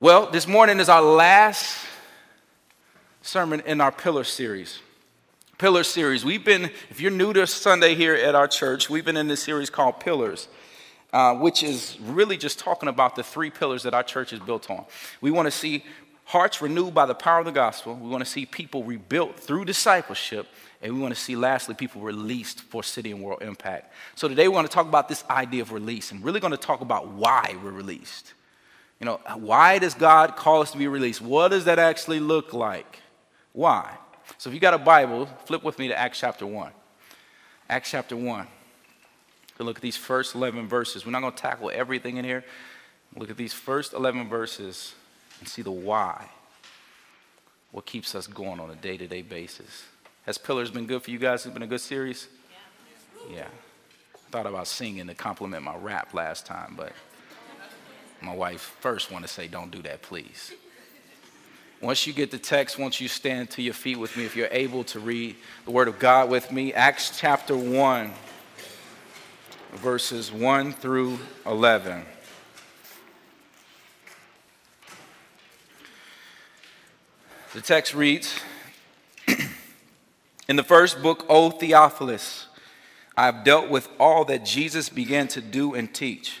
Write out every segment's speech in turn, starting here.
Well, this morning is our last sermon in our Pillar series. Pillar series. We've been, if you're new to Sunday here at our church, we've been in this series called Pillars, uh, which is really just talking about the three pillars that our church is built on. We want to see hearts renewed by the power of the gospel. We want to see people rebuilt through discipleship. And we want to see, lastly, people released for city and world impact. So today we want to talk about this idea of release and really going to talk about why we're released. You know, why does God call us to be released? What does that actually look like? Why? So if you got a Bible, flip with me to Acts chapter 1. Acts chapter 1. To look at these first 11 verses. We're not going to tackle everything in here. Look at these first 11 verses and see the why. What keeps us going on a day to day basis. Has Pillars been good for you guys? It's been a good series? Yeah. yeah. I thought about singing to compliment my rap last time, but. My wife first want to say, don't do that, please. Once you get the text, once you stand to your feet with me, if you're able to read the Word of God with me, Acts chapter 1, verses 1 through 11. The text reads In the first book, O Theophilus, I have dealt with all that Jesus began to do and teach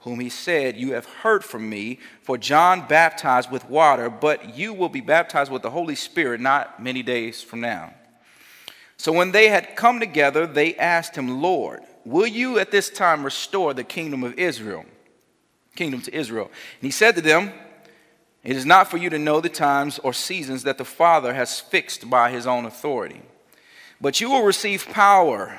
whom he said, You have heard from me, for John baptized with water, but you will be baptized with the Holy Spirit not many days from now. So when they had come together, they asked him, Lord, will you at this time restore the kingdom of Israel? Kingdom to Israel. And he said to them, It is not for you to know the times or seasons that the Father has fixed by his own authority, but you will receive power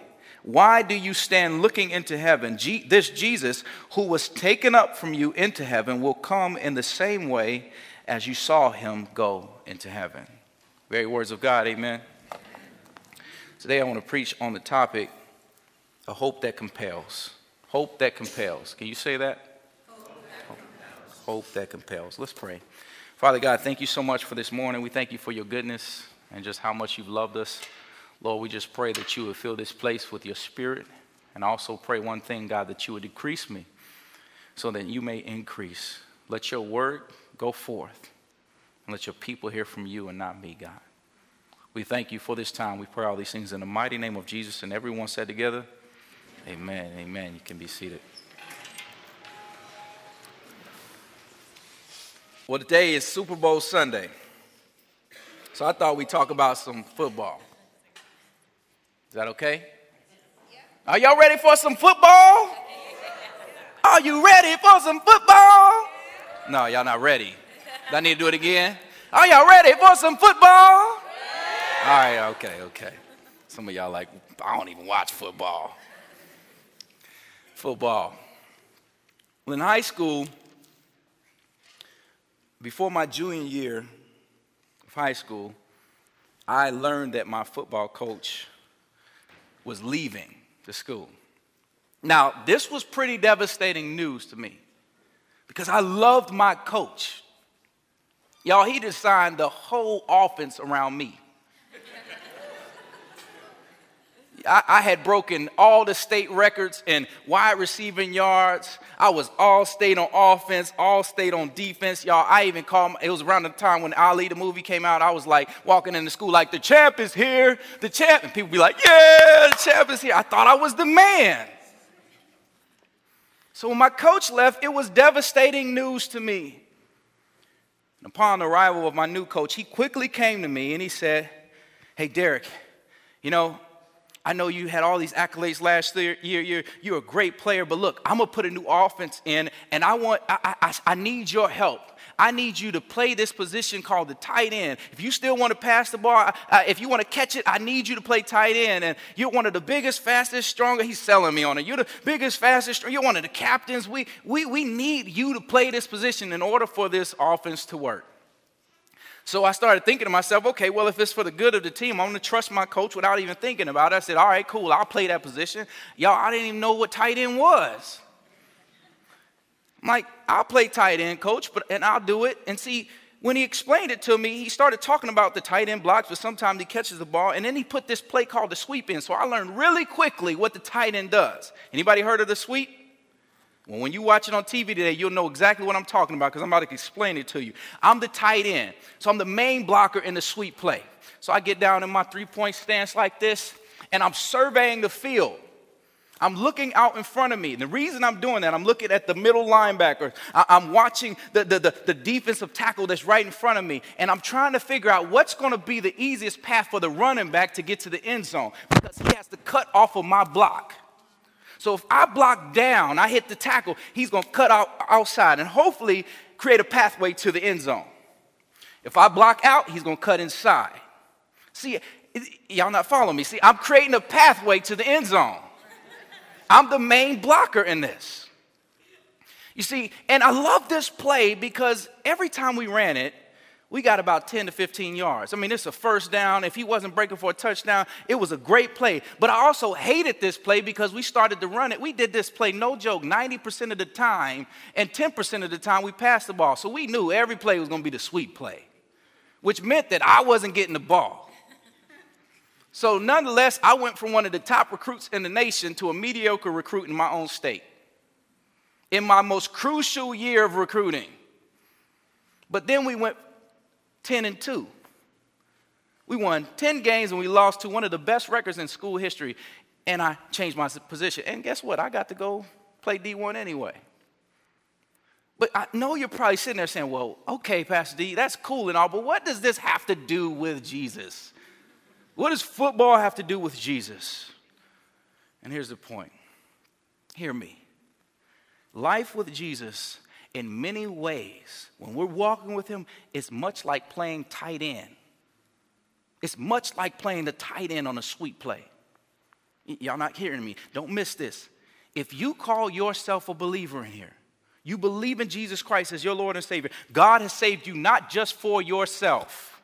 why do you stand looking into heaven? Je- this Jesus, who was taken up from you into heaven, will come in the same way as you saw him go into heaven. Very words of God, amen. Today I want to preach on the topic a hope that compels. Hope that compels. Can you say that? Hope that compels. Hope that compels. Let's pray. Father God, thank you so much for this morning. We thank you for your goodness and just how much you've loved us. Lord, we just pray that you would fill this place with your spirit. And also pray one thing, God, that you would decrease me so that you may increase. Let your word go forth and let your people hear from you and not me, God. We thank you for this time. We pray all these things in the mighty name of Jesus. And everyone said together, Amen. Amen. You can be seated. Well, today is Super Bowl Sunday. So I thought we'd talk about some football. Is that okay? Are y'all ready for some football? Are you ready for some football? No, y'all not ready. I need to do it again? Are y'all ready for some football? All right, okay, okay. Some of y'all like, I don't even watch football. Football. Well, in high school, before my junior year of high school, I learned that my football coach was leaving the school. Now, this was pretty devastating news to me because I loved my coach. Y'all, he designed the whole offense around me. I, I, had broken all the state records in wide receiving yards. I was all state on offense, all state on defense. Y'all, I even called, it was around the time when Ali, the movie came out. I was like walking into school like, the champ is here, the champ. And people be like, yeah, the champ is here. I thought I was the man. So when my coach left, it was devastating news to me. And upon the arrival of my new coach, he quickly came to me and he said, hey, Derek, you know, I know you had all these accolades last year. You're, you're a great player, but look, I'm gonna put a new offense in, and I want, I, I, I need your help. I need you to play this position called the tight end. If you still want to pass the ball, uh, if you want to catch it, I need you to play tight end. And you're one of the biggest, fastest, stronger. He's selling me on it. You're the biggest, fastest, you're one of the captains. We, we, we need you to play this position in order for this offense to work. So I started thinking to myself, okay, well, if it's for the good of the team, I'm going to trust my coach without even thinking about it. I said, all right, cool, I'll play that position. Y'all, I didn't even know what tight end was. I'm like, I'll play tight end, coach, but and I'll do it. And see, when he explained it to me, he started talking about the tight end blocks, but sometimes he catches the ball, and then he put this play called the sweep in. So I learned really quickly what the tight end does. Anybody heard of the sweep? Well, when you watch it on TV today, you'll know exactly what I'm talking about because I'm about to explain it to you. I'm the tight end, so I'm the main blocker in the sweep play. So I get down in my three point stance like this, and I'm surveying the field. I'm looking out in front of me. And the reason I'm doing that, I'm looking at the middle linebacker. I'm watching the, the, the, the, defensive tackle that's right in front of me. And I'm trying to figure out what's going to be the easiest path for the running back to get to the end zone because he has to cut off of my block. So if I block down, I hit the tackle, he's going to cut out outside and hopefully create a pathway to the end zone. If I block out, he's going to cut inside. See, y'all not following me. See, I'm creating a pathway to the end zone. I'm the main blocker in this. You see, and I love this play because every time we ran it, we got about 10 to 15 yards. I mean, it's a first down. If he wasn't breaking for a touchdown, it was a great play. But I also hated this play because we started to run it. We did this play, no joke, 90% of the time, and 10% of the time we passed the ball. So we knew every play was going to be the sweep play, which meant that I wasn't getting the ball. So, nonetheless, I went from one of the top recruits in the nation to a mediocre recruit in my own state in my most crucial year of recruiting. But then we went 10 and 2. We won 10 games and we lost to one of the best records in school history. And I changed my position. And guess what? I got to go play D1 anyway. But I know you're probably sitting there saying, well, okay, Pastor D, that's cool and all, but what does this have to do with Jesus? What does football have to do with Jesus? And here's the point hear me. Life with Jesus in many ways, when we're walking with Him, it's much like playing tight end. It's much like playing the tight end on a sweep play. Y- y'all not hearing me. Don't miss this. If you call yourself a believer in here, you believe in Jesus Christ as your Lord and Savior, God has saved you not just for yourself.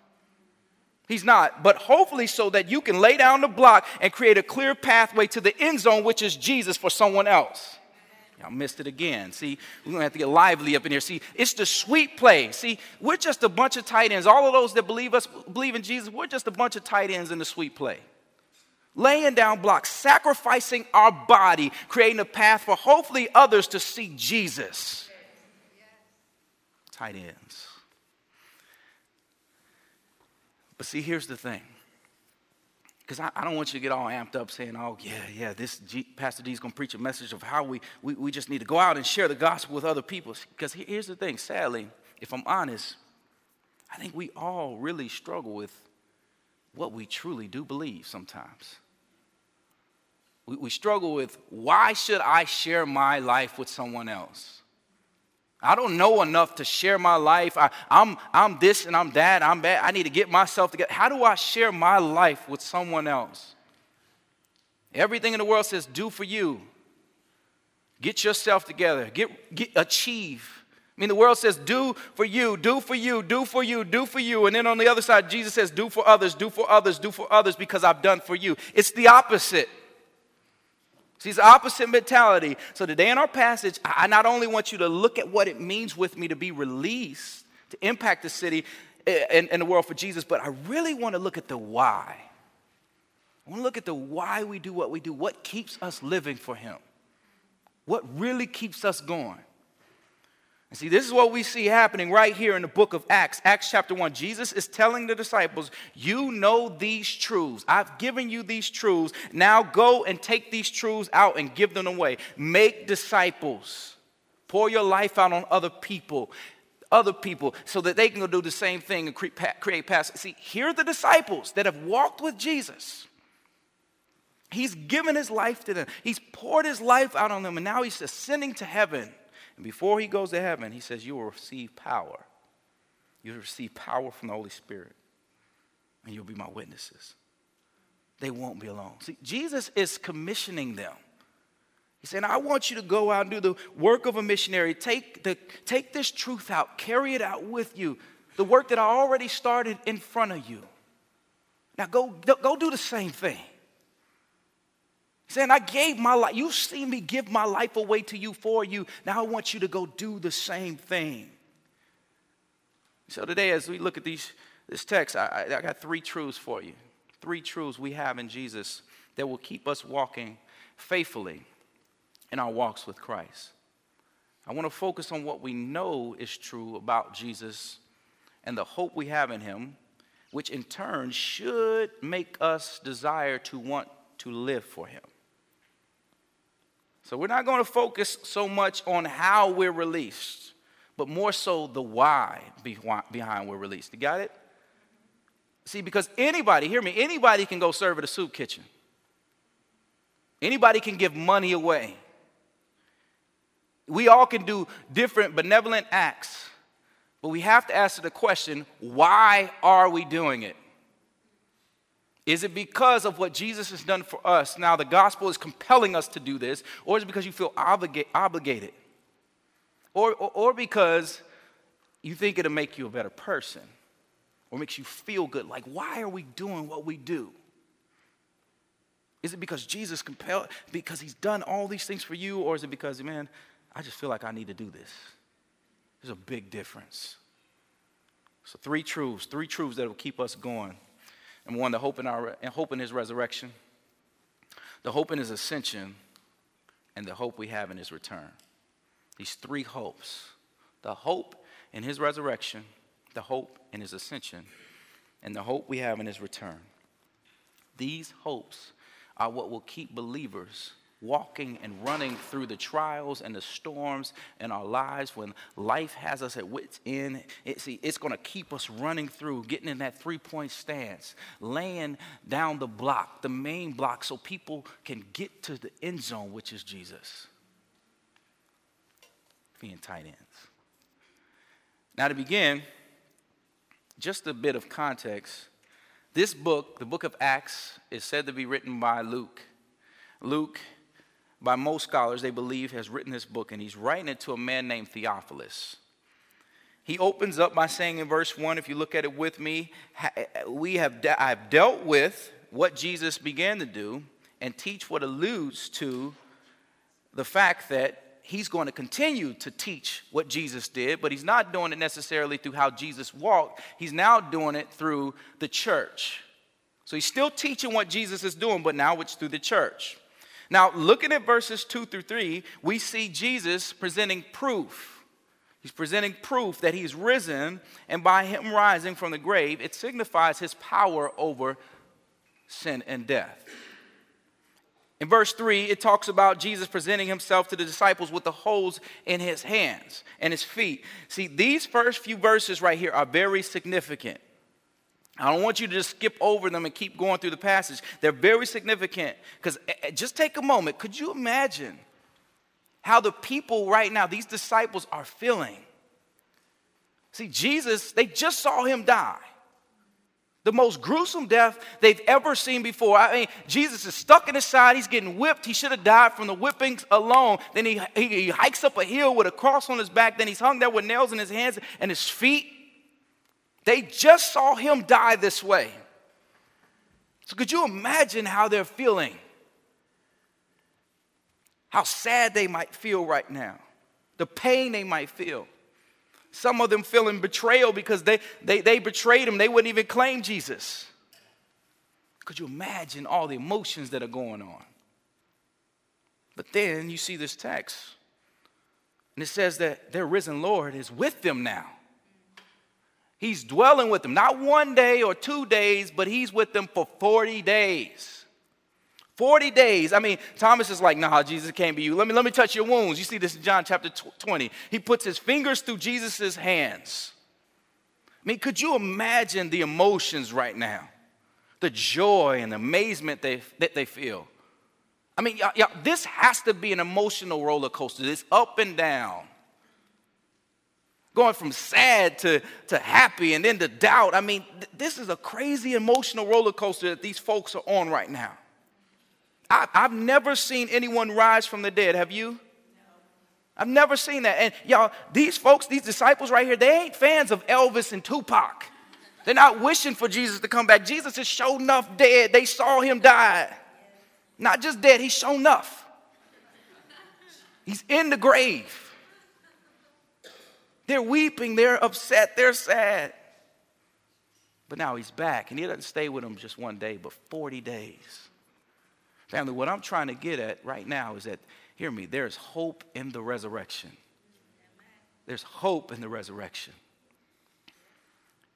He's not, but hopefully so that you can lay down the block and create a clear pathway to the end zone, which is Jesus for someone else. Y'all missed it again. See, we're gonna have to get lively up in here. See, it's the sweep play. See, we're just a bunch of tight ends. All of those that believe us, believe in Jesus, we're just a bunch of tight ends in the sweep play. Laying down blocks, sacrificing our body, creating a path for hopefully others to see Jesus. Tight ends. But see, here's the thing because I, I, don't want you to get all amped up saying, oh, yeah, yeah, this G, Pastor D is going to preach a message of how we, we, we just need to go out and share the gospel with other people. Because here's the thing sadly, if I'm honest, I think we all really struggle with what we truly do believe sometimes. We, we struggle with why should I share my life with someone else? I don't know enough to share my life. I, am I'm, I'm this and I'm that. I'm bad. I need to get myself together. How do I share my life with someone else? Everything in the world says, do for you. Get yourself together. Get, get achieve. I mean, the world says, do for you, do for you, do for you, do for you. And then on the other side, Jesus says, do for others, do for others, do for others because I've done for you. It's the opposite. See, it's opposite mentality. So today in our passage, I not only want you to look at what it means with me to be released, to impact the city eh, and, and the world for Jesus, but I really want to look at the why. I want to look at the why we do what we do, what keeps us living for Him, what really keeps us going. And see, this is what we see happening right here in the book of Acts, Acts chapter 1. Jesus is telling the disciples, You know these truths. I've given you these truths. Now go and take these truths out and give them away. Make disciples. Pour your life out on other people, other people, so that they can go do the same thing and create past. See, here are the disciples that have walked with Jesus. He's given his life to them. He's poured his life out on them, and now he's ascending to heaven. And before he goes to heaven, he says, You will receive power. You will receive power from the Holy Spirit, and you'll be my witnesses. They won't be alone. See, Jesus is commissioning them. He's saying, I want you to go out and do the work of a missionary. Take, the, take this truth out, carry it out with you. The work that I already started in front of you. Now go, go do the same thing. Saying, I gave my life. You've seen me give my life away to you for you. Now I want you to go do the same thing. So today, as we look at these, this text, I, I got three truths for you. Three truths we have in Jesus that will keep us walking faithfully in our walks with Christ. I want to focus on what we know is true about Jesus and the hope we have in him, which in turn should make us desire to want to live for him. So we're not going to focus so much on how we're released, but more so the why behind we're released. You got it? See, because anybody, hear me, anybody can go serve at a soup kitchen. Anybody can give money away. We all can do different benevolent acts, but we have to ask the question why are we doing it? Is it because of what Jesus has done for us? Now, the gospel is compelling us to do this, or is it because you feel obliga- obligated? Or, or, or because you think it'll make you a better person, or makes you feel good? Like, why are we doing what we do? Is it because Jesus compelled, because he's done all these things for you, or is it because, man, I just feel like I need to do this. There's a big difference. So, three truths, three truths that will keep us going. And one, the hope in, our, and hope in his resurrection, the hope in his ascension, and the hope we have in his return. These three hopes the hope in his resurrection, the hope in his ascension, and the hope we have in his return. These hopes are what will keep believers walking and running through the trials and the storms in our lives when life has us at wits end. It, see, it's going to keep us running through getting in that three-point stance laying down the block the main block so people can get to the end zone which is jesus. Being tight ends. Now to begin just a bit of context. This book the book of acts is said to be written by luke. Luke by most scholars, they believe, has written this book, and he's writing it to a man named Theophilus. He opens up by saying in verse 1, if you look at it with me, we have de- I've dealt with what Jesus began to do and teach what alludes to the fact that he's going to continue to teach what Jesus did, but he's not doing it necessarily through how Jesus walked. He's now doing it through the church. So he's still teaching what Jesus is doing, but now it's through the church. Now, looking at verses 2 through 3, we see Jesus presenting proof. He's presenting proof that he's risen, and by him rising from the grave, it signifies his power over sin and death. In verse 3, it talks about Jesus presenting himself to the disciples with the holes in his hands and his feet. See, these first few verses right here are very significant. I don't want you to just skip over them and keep going through the passage. They're very significant because eh, eh, just take a moment. Could you imagine how the people right now, these disciples, are feeling? See, Jesus, they just saw him die. The most gruesome death they've ever seen before. I mean, Jesus is stuck in his side. He's getting whipped. He should have died from the whippings alone. Then he, he, he hikes up a hill with a cross on his back. Then he's hung there with nails in his hands and his feet. They just saw him die this way. So, could you imagine how they're feeling? How sad they might feel right now, the pain they might feel. Some of them feeling betrayal because they, they, they betrayed him, they wouldn't even claim Jesus. Could you imagine all the emotions that are going on? But then you see this text, and it says that their risen Lord is with them now. He's dwelling with them, not one day or two days, but he's with them for 40 days. 40 days. I mean, Thomas is like, nah, Jesus can't be you. Let me, let me touch your wounds. You see this in John chapter 20. He puts his fingers through Jesus' hands. I mean, could you imagine the emotions right now? The joy and amazement they, that they feel. I mean, y'all, y'all, this has to be an emotional roller coaster. It's up and down. Going from sad to, to happy and then to doubt. I mean, th- this is a crazy emotional roller coaster that these folks are on right now. I, have never seen anyone rise from the dead. Have you? No. I've never seen that. And y'all, these folks, these disciples right here, they ain't fans of Elvis and Tupac. They're not wishing for Jesus to come back. Jesus is shown enough dead. They saw him die. Not just dead, he's shown enough. He's in the grave. They're weeping, they're upset, they're sad. But now he's back, and he doesn't stay with them just one day, but 40 days. Family, what I'm trying to get at right now is that, hear me, there's hope in the resurrection. There's hope in the resurrection.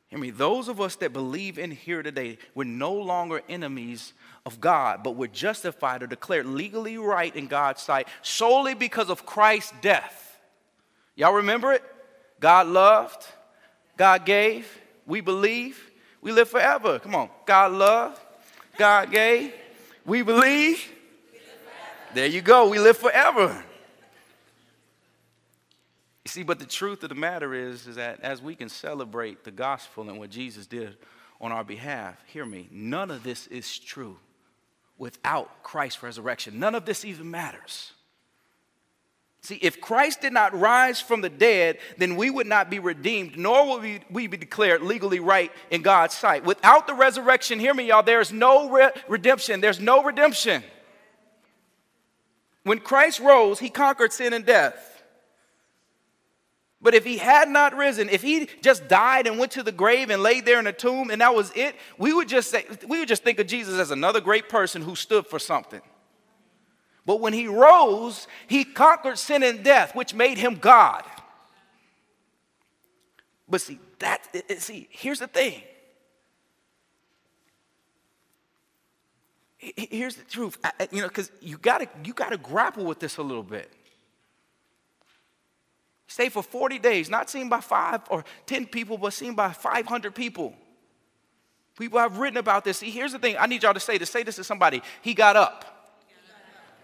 Hear me, those of us that believe in here today, we're no longer enemies of God, but we're justified or declared legally right in God's sight solely because of Christ's death. Y'all remember it? God loved, God gave, we believe, we live forever. Come on. God loved, God gave, we believe. There you go, we live forever. You see, but the truth of the matter is, is that as we can celebrate the gospel and what Jesus did on our behalf, hear me, none of this is true without Christ's resurrection. None of this even matters. See, if Christ did not rise from the dead, then we would not be redeemed, nor would we, we be declared legally right in God's sight. Without the resurrection, hear me, y'all, there's no re- redemption. There's no redemption. When Christ rose, he conquered sin and death. But if he had not risen, if he just died and went to the grave and laid there in a tomb and that was it, we would just say, we would just think of Jesus as another great person who stood for something. But when he rose, he conquered sin and death, which made him God. But see, that see, here's the thing. Here's the truth, you know, because you gotta you gotta grapple with this a little bit. Stay for 40 days, not seen by five or 10 people, but seen by 500 people. People have written about this. See, here's the thing I need y'all to say this. Say this to somebody. He got up.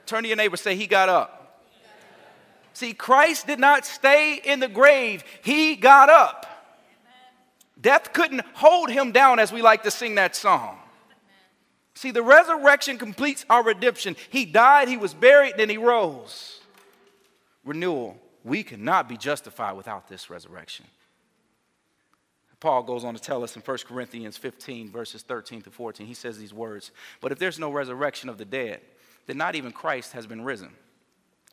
Turn to your neighbor, say, He got up. See, Christ did not stay in the grave, He got up. Death couldn't hold him down, as we like to sing that song. See, the resurrection completes our redemption. He died, He was buried, then He rose. Renewal we cannot be justified without this resurrection. Paul goes on to tell us in 1 Corinthians 15, verses 13 to 14, he says these words But if there's no resurrection of the dead, then not even Christ has been risen.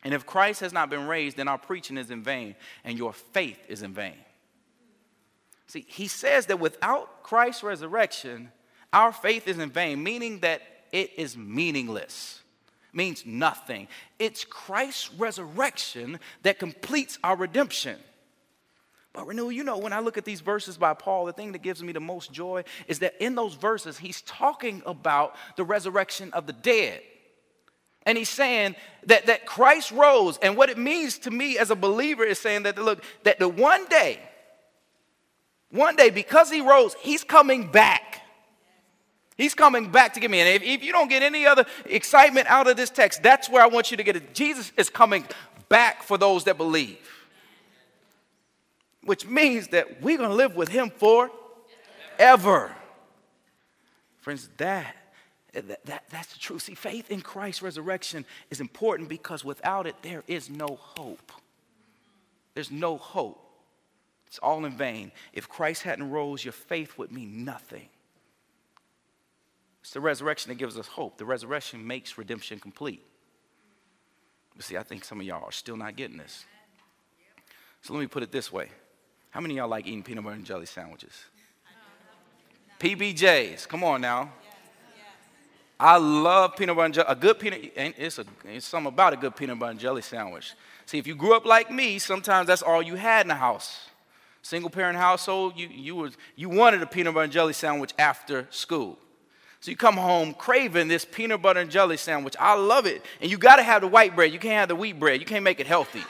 And if Christ has not been raised, then our preaching is in vain and your faith is in vain. See, he says that without Christ's resurrection, our faith is in vain, meaning that it is meaningless means nothing. It's Christ's resurrection that completes our redemption. But Renew, you know, when I look at these verses by Paul, the thing that gives me the most joy is that in those verses, he's talking about the resurrection of the dead. And he's saying that, that Christ rose, and what it means to me as a believer is saying that, look, that the one day, one day, because he rose, he's coming back. He's coming back to get me. And if, if, you don't get any other excitement out of this text, that's where I want you to get it. Jesus is coming back for those that believe, which means that we're going to live with him forever. Friends, that, that, that, that's the truth. See, faith in Christ's resurrection is important because without it, there is no hope. There's no hope. It's all in vain. If Christ hadn't rose, your faith would mean nothing. It's the resurrection that gives us hope. The resurrection makes redemption complete. But see, I think some of y'all are still not getting this. So let me put it this way. How many of y'all like eating peanut butter and jelly sandwiches? PBJs. Come on now. I love peanut butter and jelly. A good peanut, it's, a, it's something about a good peanut butter and jelly sandwich. See, if you grew up like me, sometimes that's all you had in the house. Single parent household, you, you, was, you wanted a peanut butter and jelly sandwich after school. So you come home craving this peanut butter and jelly sandwich. I love it. And you got to have the white bread. You can't have the wheat bread. You can't make it healthy.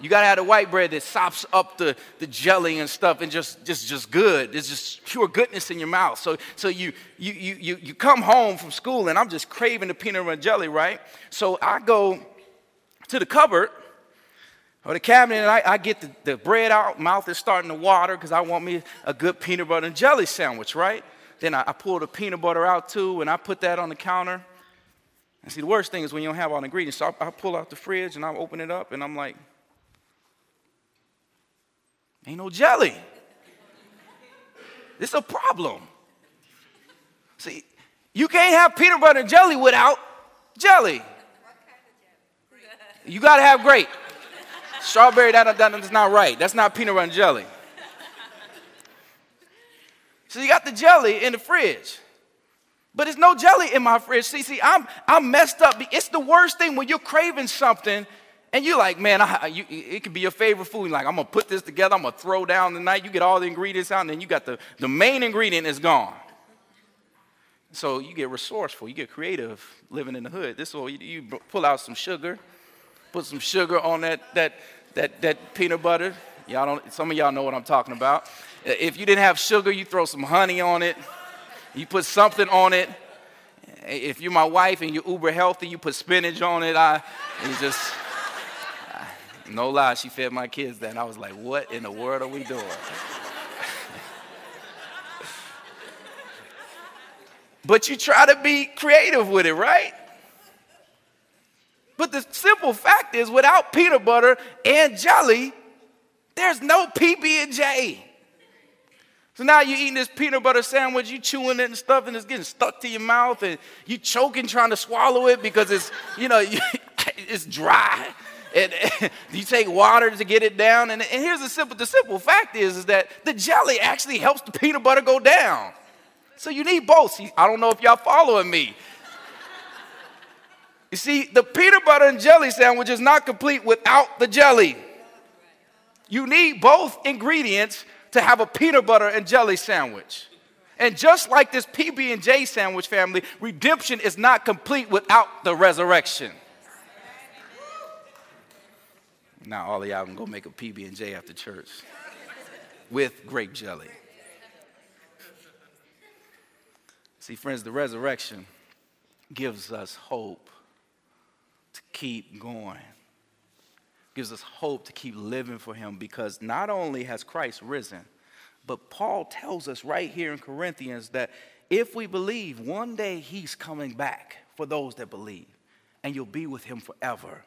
You gotta have the white bread that sops up the, the jelly and stuff and just, just, just good. It's just pure goodness in your mouth. So, so you, you, you, you, you come home from school and I'm just craving the peanut butter and jelly, right? So I go to the cupboard or the cabinet and I, I get the, the bread out, mouth is starting to water because I want me a good peanut butter and jelly sandwich, right? Then I, I pull the peanut butter out too and I put that on the counter. And see, the worst thing is when you don't have all the ingredients. So I, I pull out the fridge and I open it up and I'm like, Ain't no jelly. It's a problem. See, you can't have peanut butter and jelly without jelly. You got to have grape. Strawberry, that, that, that's not right. That's not peanut butter and jelly. So you got the jelly in the fridge. But there's no jelly in my fridge. See, see, I'm, I'm messed up. It's the worst thing when you're craving something and you're like, man, I, you, it could be your favorite food. You're like, I'm gonna put this together. I'm gonna throw down the night. You get all the ingredients out, and then you got the, the main ingredient is gone. So you get resourceful. You get creative living in the hood. This way, you, you pull out some sugar, put some sugar on that that that that peanut butter. Y'all don't. Some of y'all know what I'm talking about. If you didn't have sugar, you throw some honey on it. You put something on it. If you're my wife and you're uber healthy, you put spinach on it. I, you just no lie, she fed my kids that. And I was like, what in the world are we doing? but you try to be creative with it, right? But the simple fact is, without peanut butter and jelly, there's no PB and J. So now you're eating this peanut butter sandwich, you chewing it and stuff, and it's getting stuck to your mouth, and you're choking trying to swallow it because it's, you know, it's dry. You take water to get it down. And, and here's the simple, the simple fact is, is that the jelly actually helps the peanut butter go down. So you need both. See, I don't know if y'all following me. You see, the peanut butter and jelly sandwich is not complete without the jelly. You need both ingredients to have a peanut butter and jelly sandwich. And just like this PB and J sandwich family, redemption is not complete without the resurrection. Now all of y'all can go make a PB and J after church with grape jelly. See, friends, the resurrection gives us hope to keep going. Gives us hope to keep living for him because not only has Christ risen, but Paul tells us right here in Corinthians that if we believe, one day he's coming back for those that believe, and you'll be with him forever.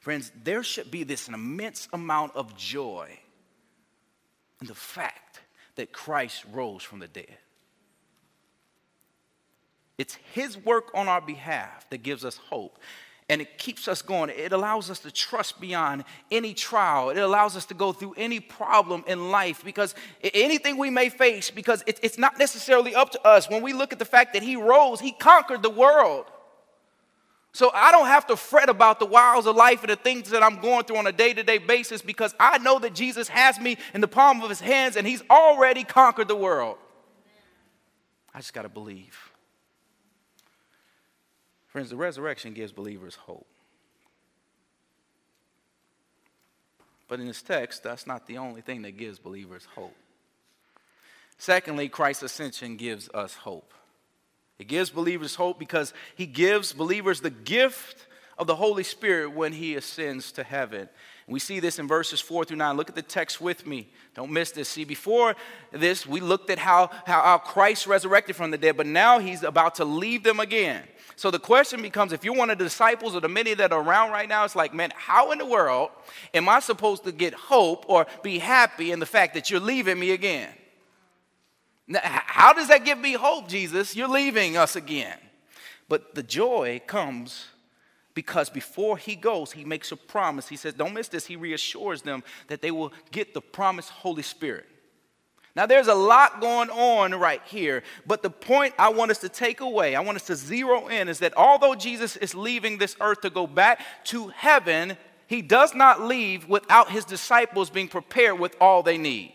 Friends, there should be this immense amount of joy in the fact that Christ rose from the dead. It's His work on our behalf that gives us hope. And it keeps us going. It allows us to trust beyond any trial. It allows us to go through any problem in life because anything we may face, because it's not necessarily up to us. When we look at the fact that He rose, He conquered the world. So I don't have to fret about the wiles of life and the things that I'm going through on a day to day basis because I know that Jesus has me in the palm of his hands and he's already conquered the world. I just got to believe. Friends, the resurrection gives believers hope. But in this text, that's not the only thing that gives believers hope. Secondly, Christ's ascension gives us hope. It gives believers hope because he gives believers the gift of the Holy Spirit when he ascends to heaven. We see this in verses 4 through 9. Look at the text with me. Don't miss this. See, before this, we looked at how, how, how Christ resurrected from the dead, but now he's about to leave them again. So the question becomes if you're one of the disciples or the many that are around right now, it's like, man, how in the world am I supposed to get hope or be happy in the fact that you're leaving me again? How does that give me hope, Jesus? You're leaving us again. But the joy comes because before he goes, he makes a promise. He says, Don't miss this. He reassures them that they will get the promised Holy Spirit. Now, there's a lot going on right here, but the point I want us to take away, I want us to zero in, is that although Jesus is leaving this earth to go back to heaven, he does not leave without his disciples being prepared with all they need.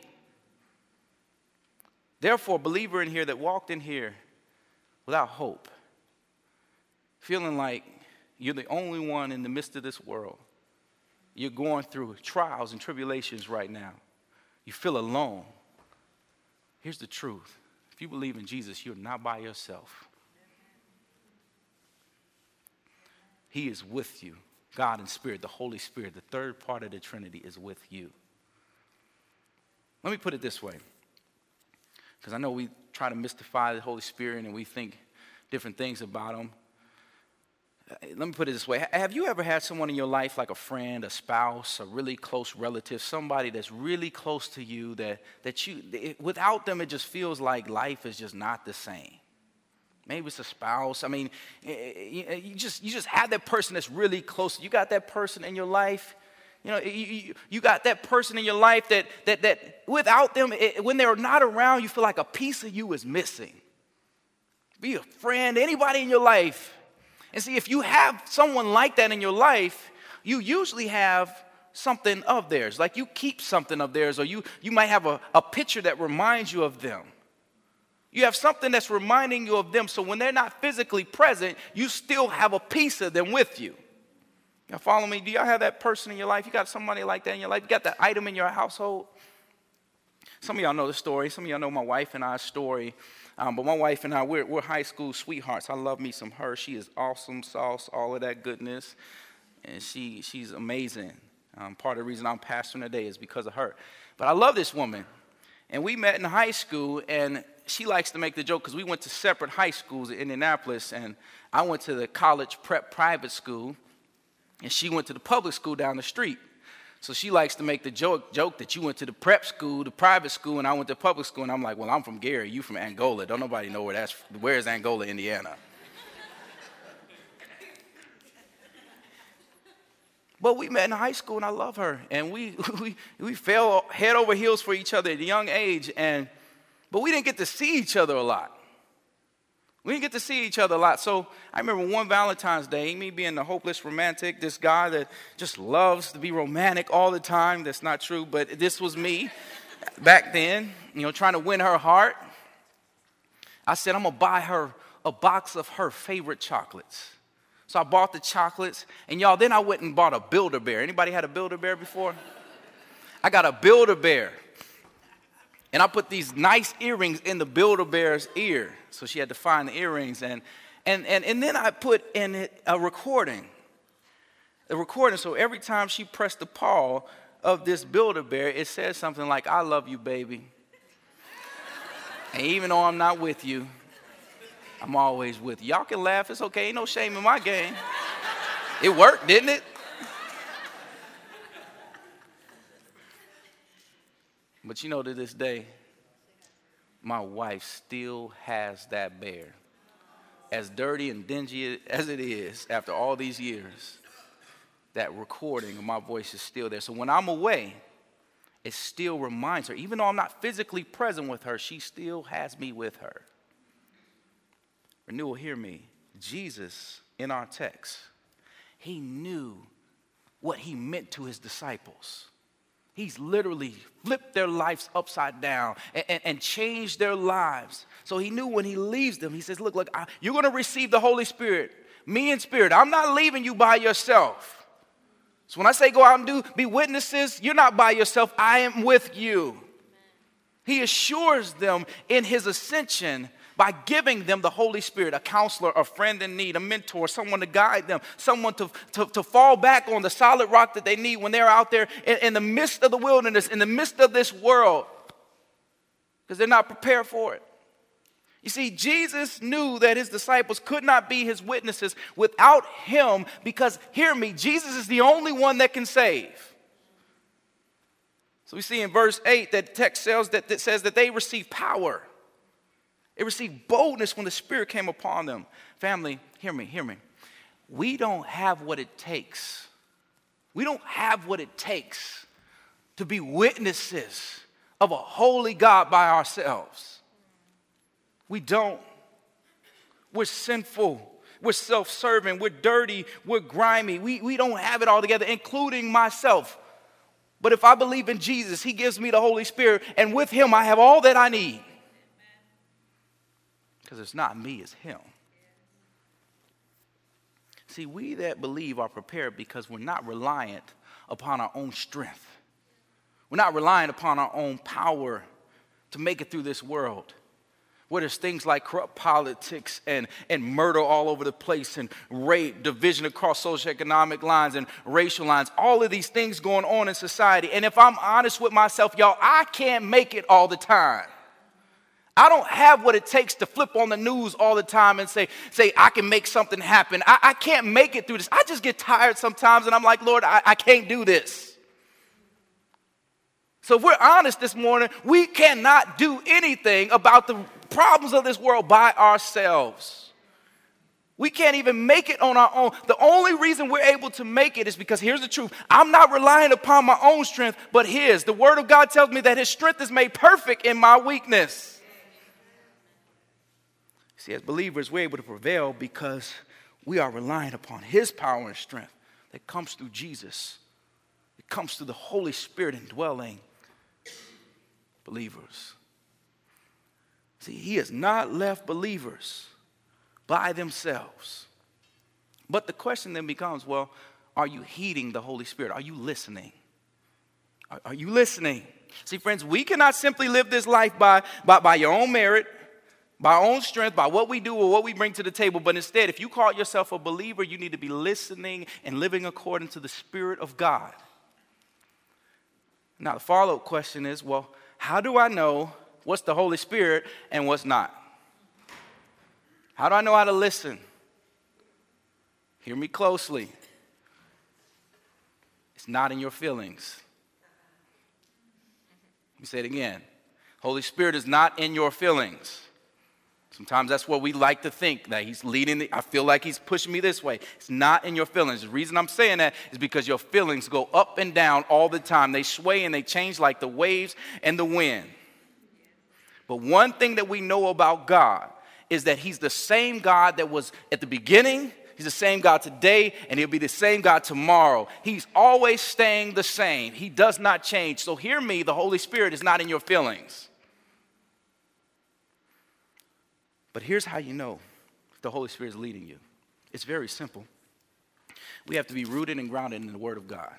Therefore, believer in here that walked in here without hope, feeling like you're the only one in the midst of this world, you're going through trials and tribulations right now, you feel alone. Here's the truth if you believe in Jesus, you're not by yourself. He is with you. God and Spirit, the Holy Spirit, the third part of the Trinity is with you. Let me put it this way, because I know we try to mystify the Holy Spirit and we think different things about Him. Uh, let me put it this way Have you ever had someone in your life, like a friend, a spouse, a really close relative, somebody that's really close to you that, that you, it, without them, it just feels like life is just not the same? Maybe it's a spouse. I mean, eh, eh, eh, you just, you just have that person that's really close. You got that person in your life. You know, you, you got that person in your life that, that, that without them, it, when they're not around, you feel like a piece of you is missing. Be a friend, anybody in your life and see, if you have someone like that in your life, you usually have something of theirs. Like you keep something of theirs, or you, you might have a, a picture that reminds you of them. You have something that's reminding you of them. So when they're not physically present, you still have a piece of them with you. Now, follow me. Do y'all have that person in your life? You got somebody like that in your life? You got that item in your household? Some of y'all know the story. Some of y'all know my wife and I's story. Um, but my wife and I, we're, we're high school sweethearts. I love me some her. She is awesome sauce, all of that goodness. And she, she's amazing. Um, part of the reason I'm pastoring today is because of her. But I love this woman. And we met in high school, and she likes to make the joke because we went to separate high schools in Indianapolis, and I went to the college prep private school, and she went to the public school down the street. So she likes to make the joke, joke that you went to the prep school, the private school, and I went to public school. And I'm like, well, I'm from Gary, you from Angola. Don't nobody know where that's, where is Angola, Indiana? But we met in high school and I love her. And we, we, we fell head over heels for each other at a young age. And, but we didn't get to see each other a lot. We didn't get to see each other a lot. So I remember one Valentine's Day, me being the hopeless romantic, this guy that just loves to be romantic all the time. That's not true, but this was me back then, you know, trying to win her heart. I said, I'm going to buy her a box of her favorite chocolates. So I bought the chocolates, and y'all, then I went and bought a Build-A-Bear. Anybody had a Build-A-Bear before? I got a Build-A-Bear. And I put these nice earrings in the Build-A-Bear's ear. So she had to find the earrings. And, and, and, and then I put in a recording. A recording. So every time she pressed the paw of this Build-A-Bear, it says something like, I love you, baby. and even though I'm not with you, I'm always with you. Y'all can laugh. It's okay. Ain't no shame in my game. It worked, didn't it? But you know, to this day, my wife still has that bear. As dirty and dingy as it is after all these years, that recording of my voice is still there. So when I'm away, it still reminds her, even though I'm not physically present with her, she still has me with her. Renewal, hear me. Jesus, in our text, he knew what he meant to his disciples. He's literally flipped their lives upside down and, and, and, changed their lives. So he knew when he leaves them, he says, Look, look, I, you're going to receive the Holy Spirit, me in spirit. I'm not leaving you by yourself. So when I say go out and do, be witnesses, you're not by yourself. I am with you. He assures them in his ascension by giving them the Holy Spirit, a counselor, a friend in need, a mentor, someone to guide them, someone to, to, to fall back on the solid rock that they need when they're out there in, in the midst of the wilderness, in the midst of this world, because they're not prepared for it. You see, Jesus knew that his disciples could not be his witnesses without him because, hear me, Jesus is the only one that can save. So we see in verse 8 that text says that, that says that they receive power. They received boldness when the Spirit came upon them. Family, hear me, hear me. We don't have what it takes. We don't have what it takes to be witnesses of a holy God by ourselves. We don't. We're sinful. We're self serving. We're dirty. We're grimy. We, we don't have it all together, including myself. But if I believe in Jesus, He gives me the Holy Spirit, and with Him I have all that I need. Because it's not me, it's Him. See, we that believe are prepared because we're not reliant upon our own strength. We're not reliant upon our own power to make it through this world where there's things like corrupt politics and, and murder all over the place and rape, division across socioeconomic lines and racial lines, all of these things going on in society. And if I'm honest with myself, y'all, I can't make it all the time. I don't have what it takes to flip on the news all the time and say, say I can make something happen. I, I can't make it through this. I just get tired sometimes and I'm like, Lord, I, I can't do this. So if we're honest this morning, we cannot do anything about the problems of this world by ourselves. We can't even make it on our own. The only reason we're able to make it is because here's the truth I'm not relying upon my own strength, but His. The Word of God tells me that His strength is made perfect in my weakness. See, as believers, we're able to prevail because we are relying upon His power and strength that comes through Jesus, it comes through the Holy Spirit indwelling believers. See, he has not left believers by themselves. But the question then becomes well, are you heeding the Holy Spirit? Are you listening? Are, are you listening? See, friends, we cannot simply live this life by, by, by your own merit, by own strength, by what we do or what we bring to the table. But instead, if you call yourself a believer, you need to be listening and living according to the Spirit of God. Now, the follow up question is well, how do I know what's the Holy Spirit and what's not. How do I know how to listen? Hear me closely. It's not in your feelings. Let me say it again. Holy Spirit is not in your feelings. Sometimes that's what we like to think that he's leading. The, I feel like he's pushing me this way. It's not in your feelings. The reason I'm saying that is because your feelings go up and down all the time. They sway and they change like the waves and the wind. But one thing that we know about God is that He's the same God that was at the beginning, He's the same God today, and He'll be the same God tomorrow. He's always staying the same, He does not change. So, hear me the Holy Spirit is not in your feelings. But here's how you know the Holy Spirit is leading you it's very simple. We have to be rooted and grounded in the Word of God.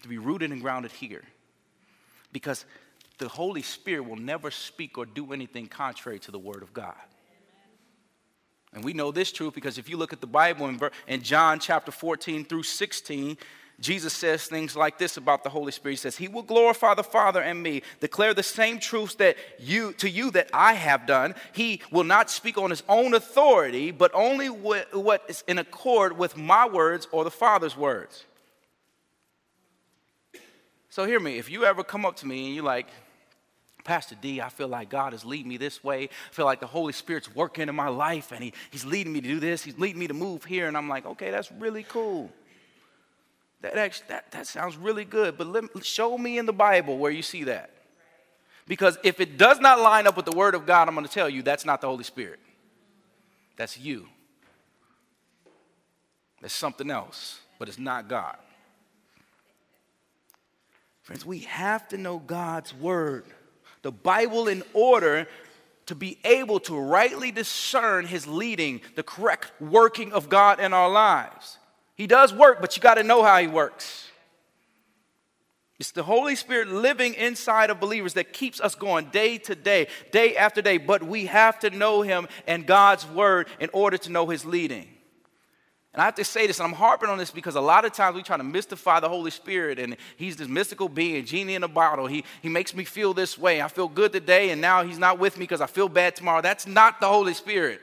to be rooted and grounded here. Because the Holy Spirit will never speak or do anything contrary to the Word of God. And we know this truth because if you look at the Bible in John chapter 14 through 16, Jesus says things like this about the Holy Spirit. He says, He will glorify the Father and me, declare the same truths that you to you that I have done. He will not speak on his own authority, but only what is in accord with my words or the Father's words. So hear me, if you ever come up to me and you're like, Pastor D, I feel like God is leading me this way. I feel like the Holy Spirit's working in my life and he, He's leading me to do this. He's leading me to move here. And I'm like, okay, that's really cool. That, actually, that, that sounds really good. But let, show me in the Bible where you see that. Because if it does not line up with the Word of God, I'm going to tell you that's not the Holy Spirit. That's you. That's something else, but it's not God. Friends, we have to know God's Word the Bible in order to be able to rightly discern his leading, the correct working of God in our lives. He does work, but you got to know how he works. It's the Holy Spirit living inside of believers that keeps us going day to day, day after day. But we have to know Him and God's Word in order to know His leading. And I have to say this, and I'm harping on this because a lot of times we try to mystify the Holy Spirit, and He's this mystical being, genie in a bottle. He, he makes me feel this way. I feel good today, and now He's not with me because I feel bad tomorrow. That's not the Holy Spirit.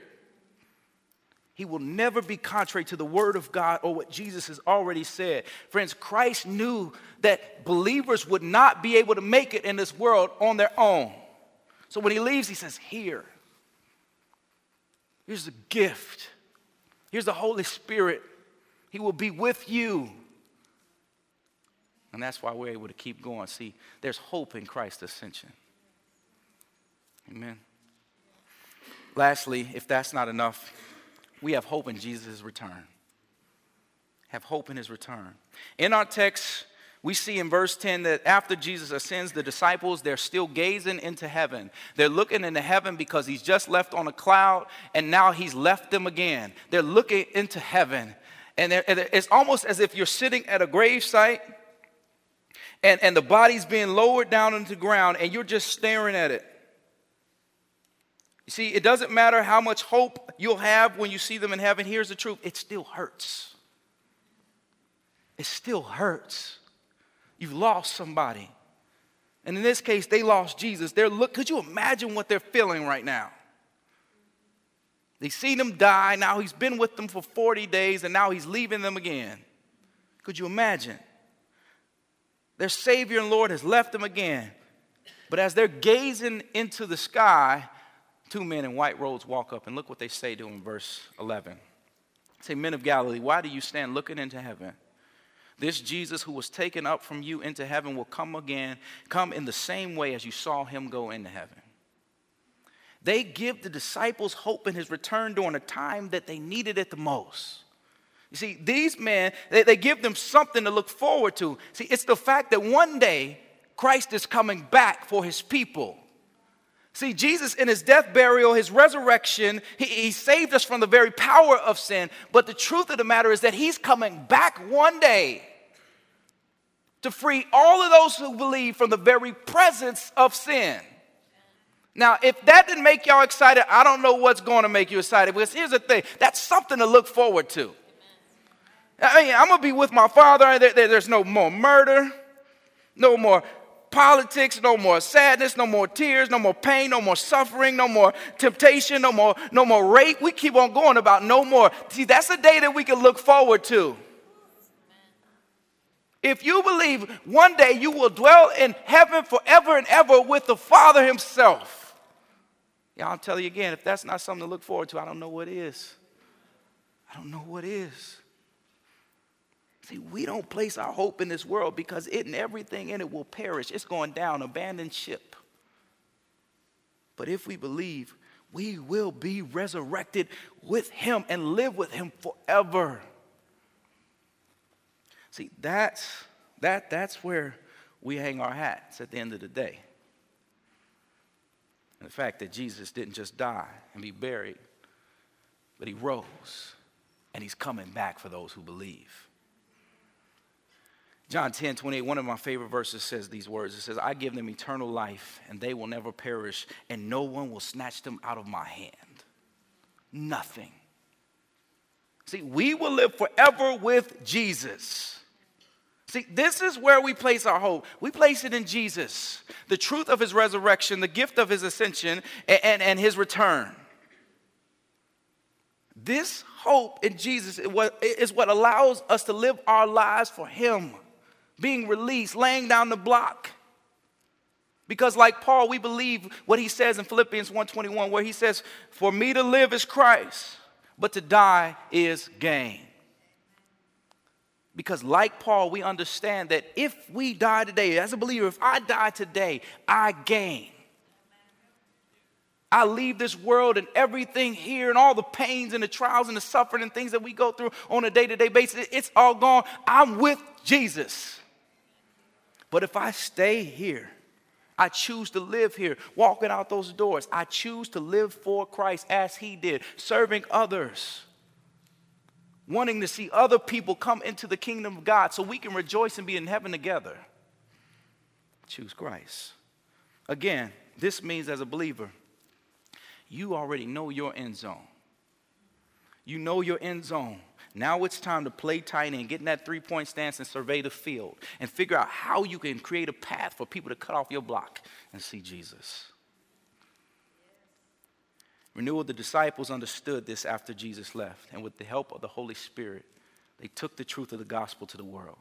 He will never be contrary to the Word of God or what Jesus has already said. Friends, Christ knew that believers would not be able to make it in this world on their own. So when He leaves, He says, Here, here's a gift Here's the Holy Spirit. He will be with you. And that's why we're able to keep going. See, there's hope in Christ's ascension. Amen. Lastly, if that's not enough, we have hope in Jesus' return. Have hope in his return. In our text, we see in verse 10 that after Jesus ascends, the disciples, they're still gazing into heaven. They're looking into heaven because he's just left on a cloud and now he's left them again. They're looking into heaven. And it's almost as if you're sitting at a gravesite and, and the body's being lowered down into the ground and you're just staring at it. You see, it doesn't matter how much hope you'll have when you see them in heaven. Here's the truth it still hurts. It still hurts. You've lost somebody. And in this case, they lost Jesus. They're look, could you imagine what they're feeling right now? They've seen him die. Now he's been with them for 40 days and now he's leaving them again. Could you imagine? Their Savior and Lord has left them again. But as they're gazing into the sky, two men in white robes walk up and look what they say to him verse 11. They say, Men of Galilee, why do you stand looking into heaven? This Jesus who was taken up from you into heaven will come again, come in the same way as you saw him go into heaven. They give the disciples hope in his return during a time that they needed it the most. You see, these men, they, they give them something to look forward to. See, it's the fact that one day Christ is coming back for his people. See, Jesus, in his death, burial, his resurrection, he, he, saved us from the very power of sin. But the truth of the matter is that he's coming back one day to free all of those who believe from the very presence of sin. Now, if that didn't make y'all excited, I don't know what's going to make you excited. Because here's the thing that's something to look forward to. I mean, I'm going to be with my father. There, there, there's no more murder, no more politics, no more sadness, no more tears, no more pain, no more suffering, no more temptation, no more, no more rape. We keep on going about no more. See, that's a day that we can look forward to. If you believe one day you will dwell in heaven forever and ever with the Father Himself. Yeah, I'll tell you again, if that's not something to look forward to, I don't know what is. I don't know what is. See, we don't place our hope in this world because it and everything in it will perish. It's going down, abandoned ship. But if we believe, we will be resurrected with him and live with him forever. See, that's that that's where we hang our hats at the end of the day. And the fact that Jesus didn't just die and be buried, but he rose and he's coming back for those who believe. John 10, 28, one of my favorite verses says these words. It says, I give them eternal life, and they will never perish, and no one will snatch them out of my hand. Nothing. See, we will live forever with Jesus. See, this is where we place our hope. We place it in Jesus, the truth of his resurrection, the gift of his ascension, and, and, and his return. This hope in Jesus is what allows us to live our lives for him being released, laying down the block. Because like Paul, we believe what he says in Philippians 1:21 where he says, "For me to live is Christ, but to die is gain." Because like Paul, we understand that if we die today, as a believer, if I die today, I gain. I leave this world and everything here and all the pains and the trials and the suffering and things that we go through on a day to day basis, it's all gone. I'm with Jesus. But if I stay here, I choose to live here, walking out those doors. I choose to live for Christ as He did, serving others, wanting to see other people come into the kingdom of God so we can rejoice and be in heaven together. Choose Christ. Again, this means as a believer, you already know your end zone. You know your end zone. Now it's time to play tight and get in that three point stance and survey the field and figure out how you can create a path for people to cut off your block and see Jesus. Renewal, the disciples understood this after Jesus left, and with the help of the Holy Spirit, they took the truth of the gospel to the world.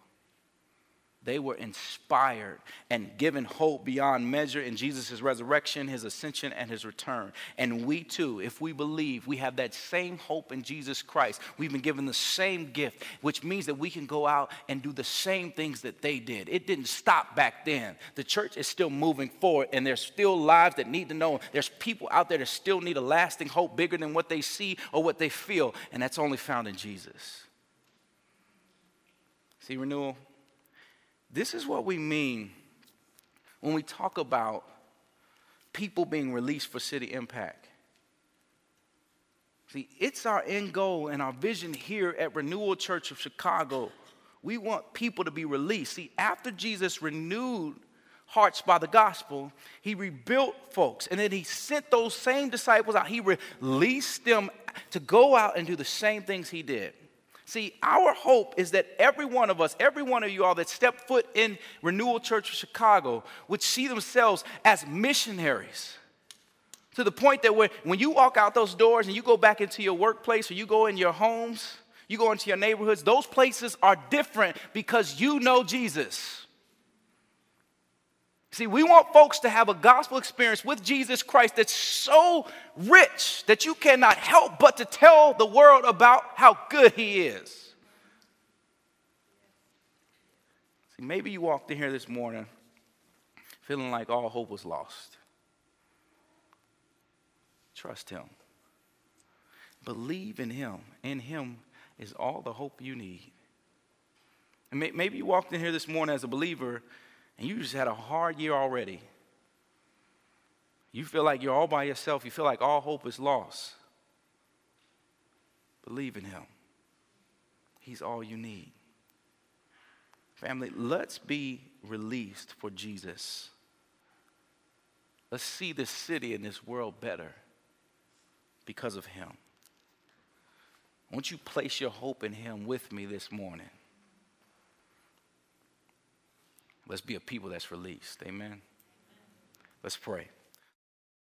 They were inspired and given hope beyond measure in Jesus' resurrection, his ascension, and his return. And we too, if we believe, we have that same hope in Jesus Christ. We've been given the same gift, which means that we can go out and do the same things that they did. It didn't stop back then. The church is still moving forward, and there's still lives that need to know. There's people out there that still need a lasting hope bigger than what they see or what they feel, and that's only found in Jesus. See, renewal This is what we mean when we talk about people being released for city impact. See, it's our end goal and our vision here at Renewal Church of Chicago. We want people to be released. See, after Jesus renewed hearts by the gospel, he rebuilt folks and then he sent those same disciples out. He released them to go out and do the same things he did. See, our hope is that every one of us, every one of you all that step foot in Renewal Church of Chicago would see themselves as missionaries. To the point that when, when you walk out those doors and you go back into your workplace or you go in your homes, you go into your neighborhoods, those places are different because you know Jesus. See, we want folks to have a gospel experience with Jesus Christ that's so rich that you cannot help but to tell the world about how good he is. See, maybe you walked in here this morning feeling like all hope was lost. Trust him. Believe in him. In him is all the hope you need. And maybe you walked in here this morning as a believer and you just had a hard year already. You feel like you're all by yourself. You feel like all hope is lost. Believe in Him, He's all you need. Family, let's be released for Jesus. Let's see this city and this world better because of Him. Won't you place your hope in Him with me this morning? Let's be a people that's released. Amen. Let's pray.